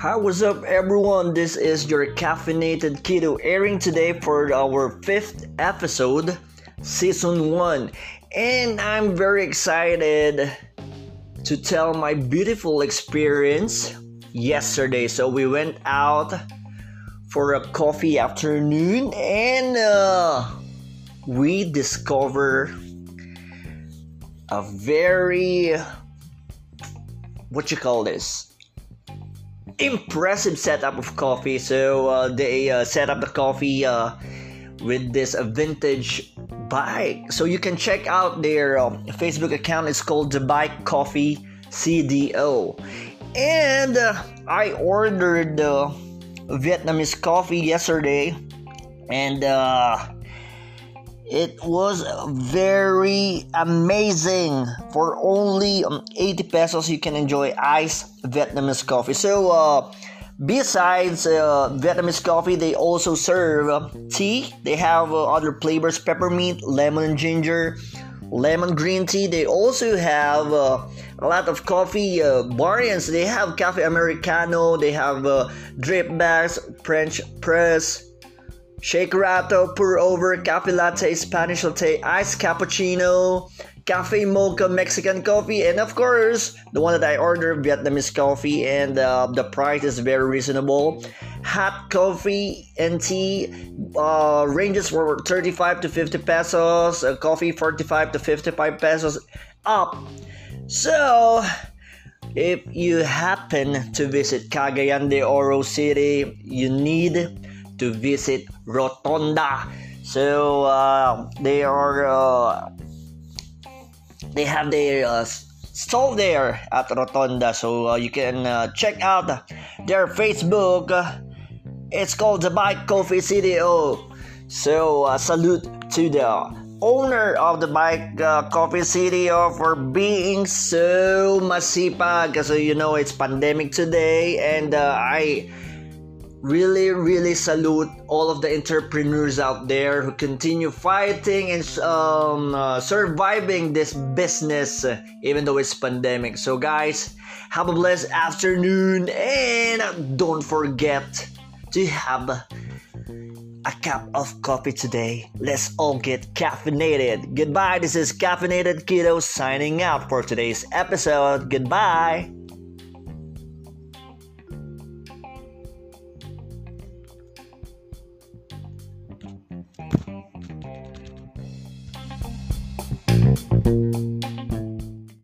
Hi, what's up, everyone? This is your caffeinated keto airing today for our fifth episode, season one, and I'm very excited to tell my beautiful experience yesterday. So we went out for a coffee afternoon, and uh, we discover a very what you call this impressive setup of coffee. So uh, they uh, set up the coffee uh, with this uh, vintage bike. So you can check out their um, Facebook account. It's called the Bike Coffee CDO. And uh, I ordered the Vietnamese coffee yesterday, and uh, it was very amazing. For only um, 80 pesos, you can enjoy iced Vietnamese coffee. So, uh, besides uh, Vietnamese coffee, they also serve uh, tea. They have uh, other flavors peppermint, lemon, ginger, lemon green tea. They also have uh, a lot of coffee uh, variants. They have cafe americano. They have drip bags, French press Shakerato, pour over, cafe latte, Spanish latte, iced cappuccino, cafe mocha, Mexican coffee, and of course, the one that I ordered, Vietnamese coffee, and uh, the price is very reasonable. Hot coffee and tea uh, ranges from 35 to 50 pesos, uh, coffee 45 to 55 pesos up. So, if you happen to visit Cagayan de Oro City, you need to visit Rotonda. So uh, they are uh, they have their uh, stall there at Rotonda. So uh, you can uh, check out their Facebook. It's called the Bike Coffee CDO. So uh, salute to the owner of the Bike uh, Coffee CDO for being so masipag. Kasi you know it's pandemic today and uh, I really really salute all of the entrepreneurs out there who continue fighting and um, uh, surviving this business even though it's pandemic. So guys have a blessed afternoon and don't forget to have a cup of coffee today. Let's all get caffeinated. Goodbye. This is caffeinated keto signing out for today's episode. Goodbye Thank you.